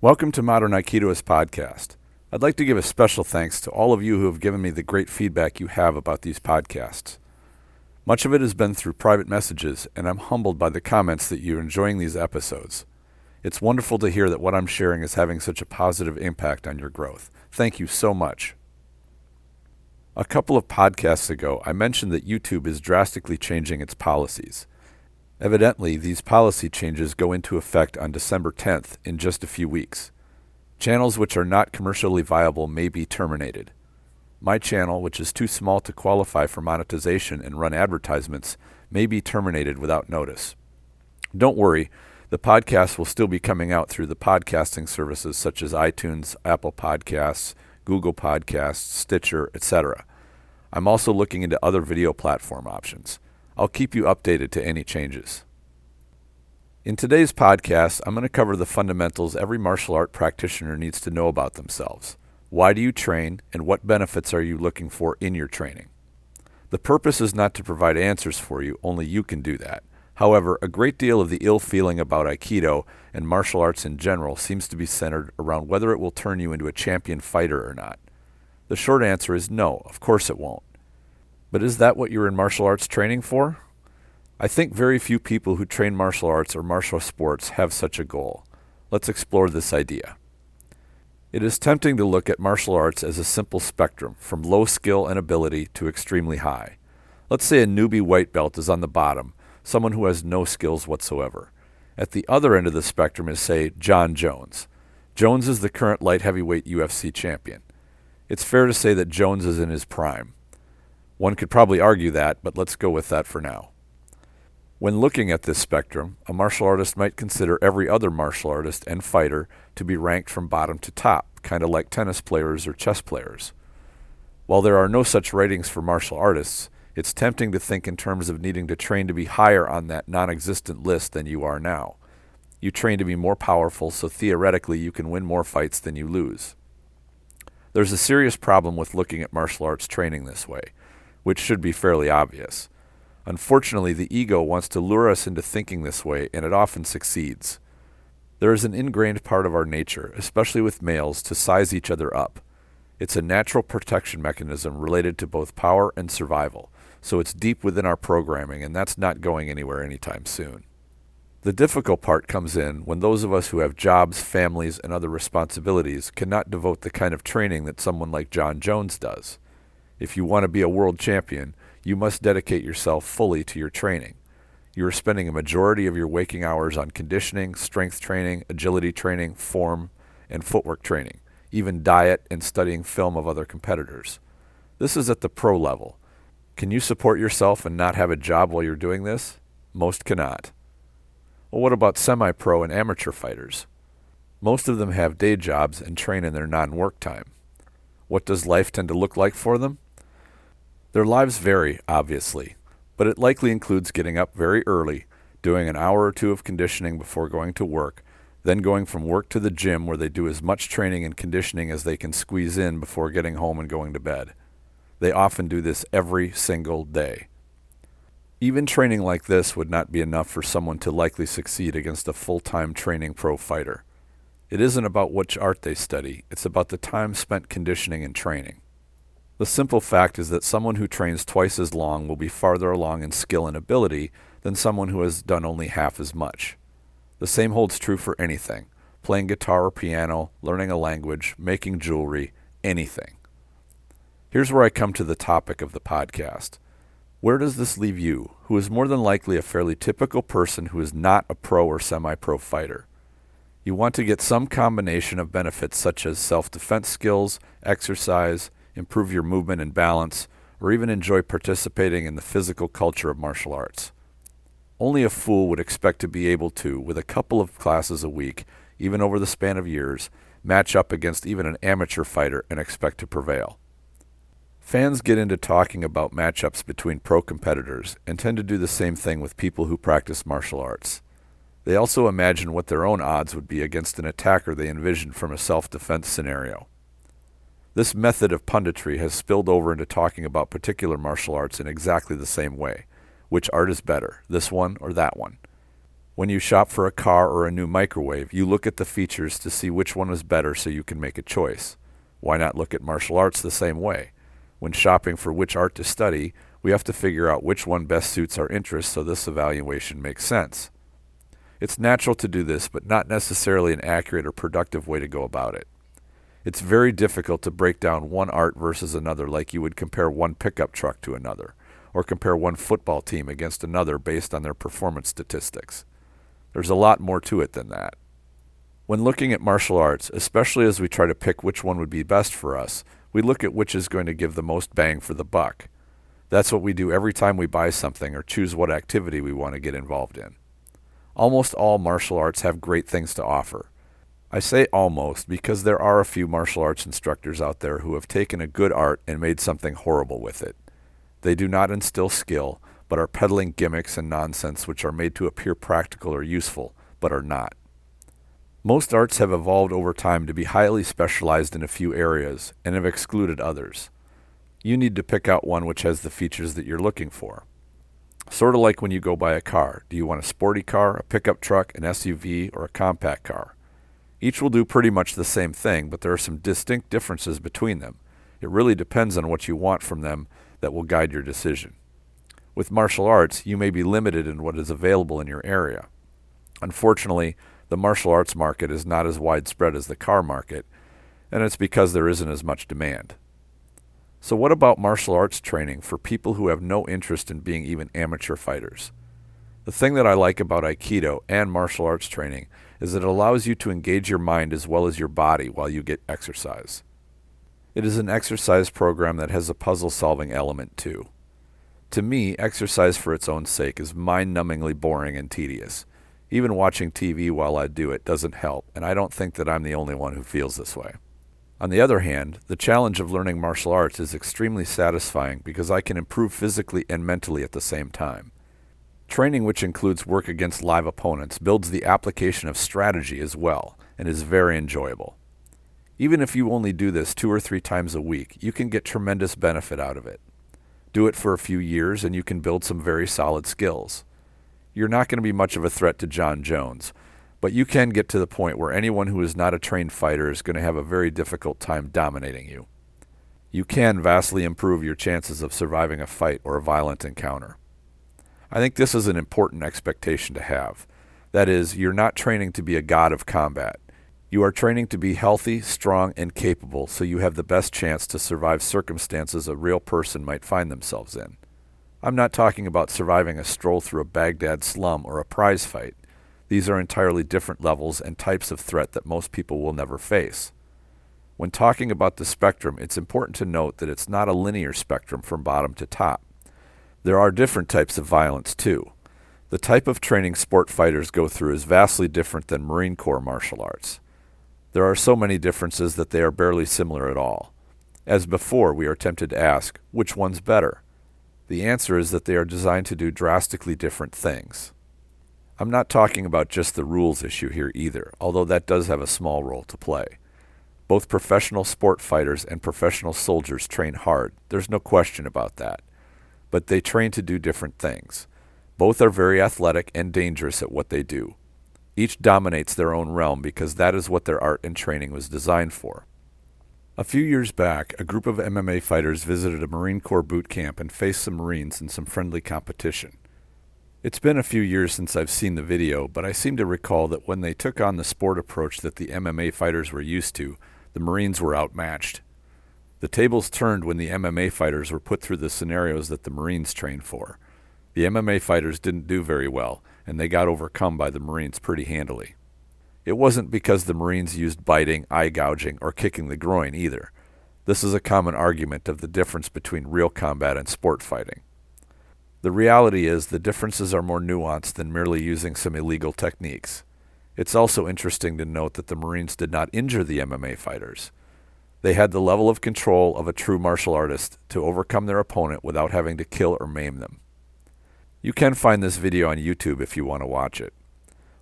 Welcome to Modern Aikidoist podcast. I'd like to give a special thanks to all of you who have given me the great feedback you have about these podcasts. Much of it has been through private messages, and I'm humbled by the comments that you're enjoying these episodes. It's wonderful to hear that what I'm sharing is having such a positive impact on your growth. Thank you so much. A couple of podcasts ago, I mentioned that YouTube is drastically changing its policies. Evidently, these policy changes go into effect on December 10th in just a few weeks. Channels which are not commercially viable may be terminated. My channel, which is too small to qualify for monetization and run advertisements, may be terminated without notice. Don't worry, the podcast will still be coming out through the podcasting services such as iTunes, Apple Podcasts, Google Podcasts, Stitcher, etc. I'm also looking into other video platform options. I'll keep you updated to any changes. In today's podcast, I'm going to cover the fundamentals every martial art practitioner needs to know about themselves. Why do you train, and what benefits are you looking for in your training? The purpose is not to provide answers for you, only you can do that. However, a great deal of the ill feeling about Aikido and martial arts in general seems to be centered around whether it will turn you into a champion fighter or not. The short answer is no, of course it won't. But is that what you're in martial arts training for? I think very few people who train martial arts or martial sports have such a goal. Let's explore this idea. It is tempting to look at martial arts as a simple spectrum, from low skill and ability to extremely high. Let's say a newbie white belt is on the bottom, someone who has no skills whatsoever. At the other end of the spectrum is, say, Jon Jones. Jones is the current light heavyweight UFC champion. It's fair to say that Jones is in his prime. One could probably argue that, but let's go with that for now. When looking at this spectrum, a martial artist might consider every other martial artist and fighter to be ranked from bottom to top, kind of like tennis players or chess players. While there are no such ratings for martial artists, it's tempting to think in terms of needing to train to be higher on that non existent list than you are now. You train to be more powerful, so theoretically you can win more fights than you lose. There's a serious problem with looking at martial arts training this way which should be fairly obvious. Unfortunately, the ego wants to lure us into thinking this way, and it often succeeds. There is an ingrained part of our nature, especially with males, to size each other up. It's a natural protection mechanism related to both power and survival, so it's deep within our programming, and that's not going anywhere anytime soon. The difficult part comes in when those of us who have jobs, families, and other responsibilities cannot devote the kind of training that someone like Jon Jones does. If you want to be a world champion, you must dedicate yourself fully to your training. You are spending a majority of your waking hours on conditioning, strength training, agility training, form, and footwork training, even diet and studying film of other competitors. This is at the pro level. Can you support yourself and not have a job while you're doing this? Most cannot. Well, what about semi pro and amateur fighters? Most of them have day jobs and train in their non work time. What does life tend to look like for them? Their lives vary, obviously, but it likely includes getting up very early, doing an hour or two of conditioning before going to work, then going from work to the gym where they do as much training and conditioning as they can squeeze in before getting home and going to bed. They often do this every single day. Even training like this would not be enough for someone to likely succeed against a full time training pro fighter. It isn't about which art they study, it's about the time spent conditioning and training. The simple fact is that someone who trains twice as long will be farther along in skill and ability than someone who has done only half as much. The same holds true for anything playing guitar or piano, learning a language, making jewelry, anything. Here's where I come to the topic of the podcast. Where does this leave you, who is more than likely a fairly typical person who is not a pro or semi pro fighter? You want to get some combination of benefits such as self defense skills, exercise, improve your movement and balance, or even enjoy participating in the physical culture of martial arts. Only a fool would expect to be able to, with a couple of classes a week, even over the span of years, match up against even an amateur fighter and expect to prevail. Fans get into talking about matchups between pro competitors and tend to do the same thing with people who practice martial arts. They also imagine what their own odds would be against an attacker they envision from a self defense scenario. This method of punditry has spilled over into talking about particular martial arts in exactly the same way. Which art is better, this one or that one? When you shop for a car or a new microwave, you look at the features to see which one is better so you can make a choice. Why not look at martial arts the same way? When shopping for which art to study, we have to figure out which one best suits our interests so this evaluation makes sense. It's natural to do this, but not necessarily an accurate or productive way to go about it. It's very difficult to break down one art versus another like you would compare one pickup truck to another, or compare one football team against another based on their performance statistics. There's a lot more to it than that. When looking at martial arts, especially as we try to pick which one would be best for us, we look at which is going to give the most bang for the buck. That's what we do every time we buy something or choose what activity we want to get involved in. Almost all martial arts have great things to offer. I say almost because there are a few martial arts instructors out there who have taken a good art and made something horrible with it. They do not instill skill, but are peddling gimmicks and nonsense which are made to appear practical or useful, but are not. Most arts have evolved over time to be highly specialized in a few areas and have excluded others. You need to pick out one which has the features that you're looking for. Sort of like when you go buy a car. Do you want a sporty car, a pickup truck, an SUV, or a compact car? Each will do pretty much the same thing, but there are some distinct differences between them. It really depends on what you want from them that will guide your decision. With martial arts, you may be limited in what is available in your area. Unfortunately, the martial arts market is not as widespread as the car market, and it's because there isn't as much demand. So, what about martial arts training for people who have no interest in being even amateur fighters? The thing that I like about Aikido and martial arts training is that it allows you to engage your mind as well as your body while you get exercise. It is an exercise program that has a puzzle solving element too. To me, exercise for its own sake is mind numbingly boring and tedious. Even watching TV while I do it doesn't help, and I don't think that I'm the only one who feels this way. On the other hand, the challenge of learning martial arts is extremely satisfying because I can improve physically and mentally at the same time. Training, which includes work against live opponents, builds the application of strategy as well and is very enjoyable. Even if you only do this two or three times a week, you can get tremendous benefit out of it. Do it for a few years and you can build some very solid skills. You're not going to be much of a threat to Jon Jones, but you can get to the point where anyone who is not a trained fighter is going to have a very difficult time dominating you. You can vastly improve your chances of surviving a fight or a violent encounter. I think this is an important expectation to have. That is, you're not training to be a god of combat. You are training to be healthy, strong, and capable so you have the best chance to survive circumstances a real person might find themselves in. I'm not talking about surviving a stroll through a Baghdad slum or a prize fight. These are entirely different levels and types of threat that most people will never face. When talking about the spectrum, it's important to note that it's not a linear spectrum from bottom to top. There are different types of violence, too. The type of training sport fighters go through is vastly different than Marine Corps martial arts. There are so many differences that they are barely similar at all. As before, we are tempted to ask, which one's better? The answer is that they are designed to do drastically different things. I'm not talking about just the rules issue here either, although that does have a small role to play. Both professional sport fighters and professional soldiers train hard, there's no question about that. But they train to do different things. Both are very athletic and dangerous at what they do. Each dominates their own realm because that is what their art and training was designed for. A few years back, a group of MMA fighters visited a Marine Corps boot camp and faced some Marines in some friendly competition. It's been a few years since I've seen the video, but I seem to recall that when they took on the sport approach that the MMA fighters were used to, the Marines were outmatched. The tables turned when the MMA fighters were put through the scenarios that the Marines trained for. The MMA fighters didn't do very well, and they got overcome by the Marines pretty handily. It wasn't because the Marines used biting, eye gouging, or kicking the groin either. This is a common argument of the difference between real combat and sport fighting. The reality is the differences are more nuanced than merely using some illegal techniques. It's also interesting to note that the Marines did not injure the MMA fighters. They had the level of control of a true martial artist to overcome their opponent without having to kill or maim them. You can find this video on YouTube if you want to watch it.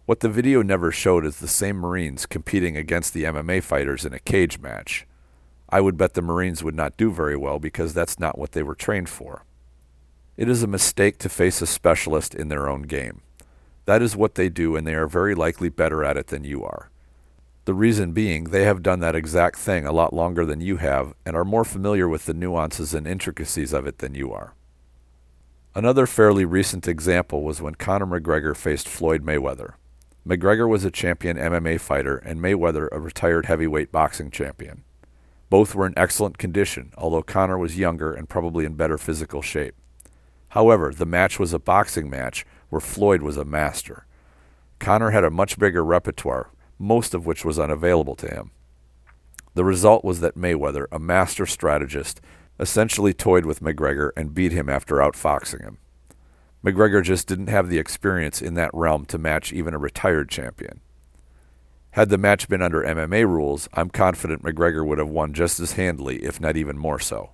What the video never showed is the same Marines competing against the MMA fighters in a cage match. I would bet the Marines would not do very well because that's not what they were trained for. It is a mistake to face a specialist in their own game. That is what they do, and they are very likely better at it than you are. The reason being, they have done that exact thing a lot longer than you have and are more familiar with the nuances and intricacies of it than you are. Another fairly recent example was when Conor McGregor faced Floyd Mayweather. McGregor was a champion MMA fighter and Mayweather a retired heavyweight boxing champion. Both were in excellent condition, although Conor was younger and probably in better physical shape. However, the match was a boxing match where Floyd was a master. Conor had a much bigger repertoire, most of which was unavailable to him. The result was that Mayweather, a master strategist, essentially toyed with McGregor and beat him after outfoxing him. McGregor just didn't have the experience in that realm to match even a retired champion. Had the match been under MMA rules, I'm confident McGregor would have won just as handily, if not even more so.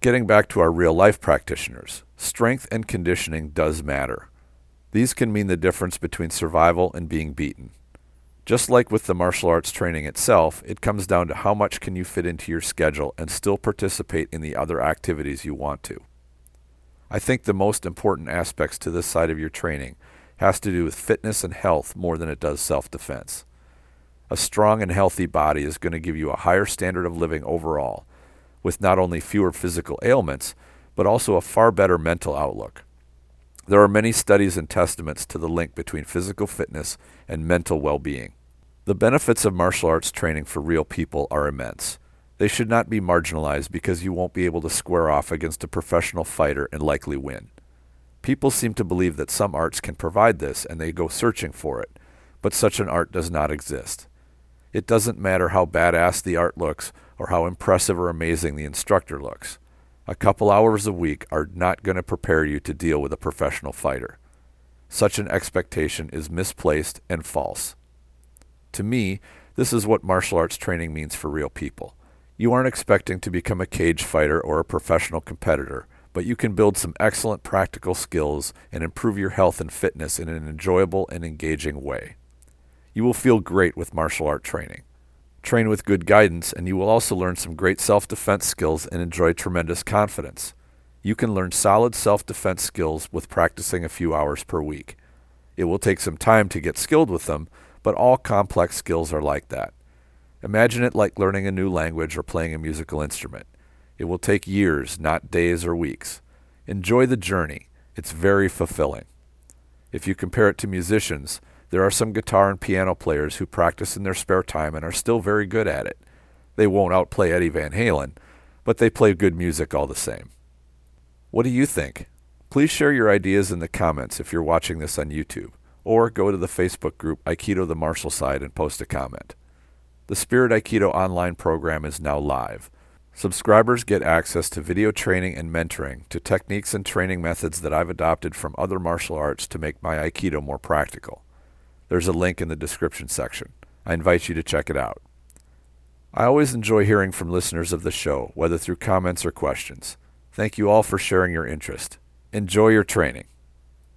Getting back to our real life practitioners, strength and conditioning does matter. These can mean the difference between survival and being beaten. Just like with the martial arts training itself, it comes down to how much can you fit into your schedule and still participate in the other activities you want to. I think the most important aspects to this side of your training has to do with fitness and health more than it does self-defense. A strong and healthy body is going to give you a higher standard of living overall, with not only fewer physical ailments, but also a far better mental outlook. There are many studies and testaments to the link between physical fitness and mental well-being. The benefits of martial arts training for real people are immense. They should not be marginalized because you won't be able to square off against a professional fighter and likely win. People seem to believe that some arts can provide this and they go searching for it, but such an art does not exist. It doesn't matter how badass the art looks or how impressive or amazing the instructor looks. A couple hours a week are not going to prepare you to deal with a professional fighter. Such an expectation is misplaced and false. To me, this is what martial arts training means for real people. You aren't expecting to become a cage fighter or a professional competitor, but you can build some excellent practical skills and improve your health and fitness in an enjoyable and engaging way. You will feel great with martial art training. Train with good guidance, and you will also learn some great self defense skills and enjoy tremendous confidence. You can learn solid self defense skills with practicing a few hours per week. It will take some time to get skilled with them, but all complex skills are like that. Imagine it like learning a new language or playing a musical instrument. It will take years, not days or weeks. Enjoy the journey. It's very fulfilling. If you compare it to musicians, there are some guitar and piano players who practice in their spare time and are still very good at it. They won't outplay Eddie Van Halen, but they play good music all the same. What do you think? Please share your ideas in the comments if you're watching this on YouTube or go to the Facebook group Aikido the Martial Side and post a comment. The Spirit Aikido online program is now live. Subscribers get access to video training and mentoring to techniques and training methods that I've adopted from other martial arts to make my Aikido more practical. There's a link in the description section. I invite you to check it out. I always enjoy hearing from listeners of the show, whether through comments or questions. Thank you all for sharing your interest. Enjoy your training.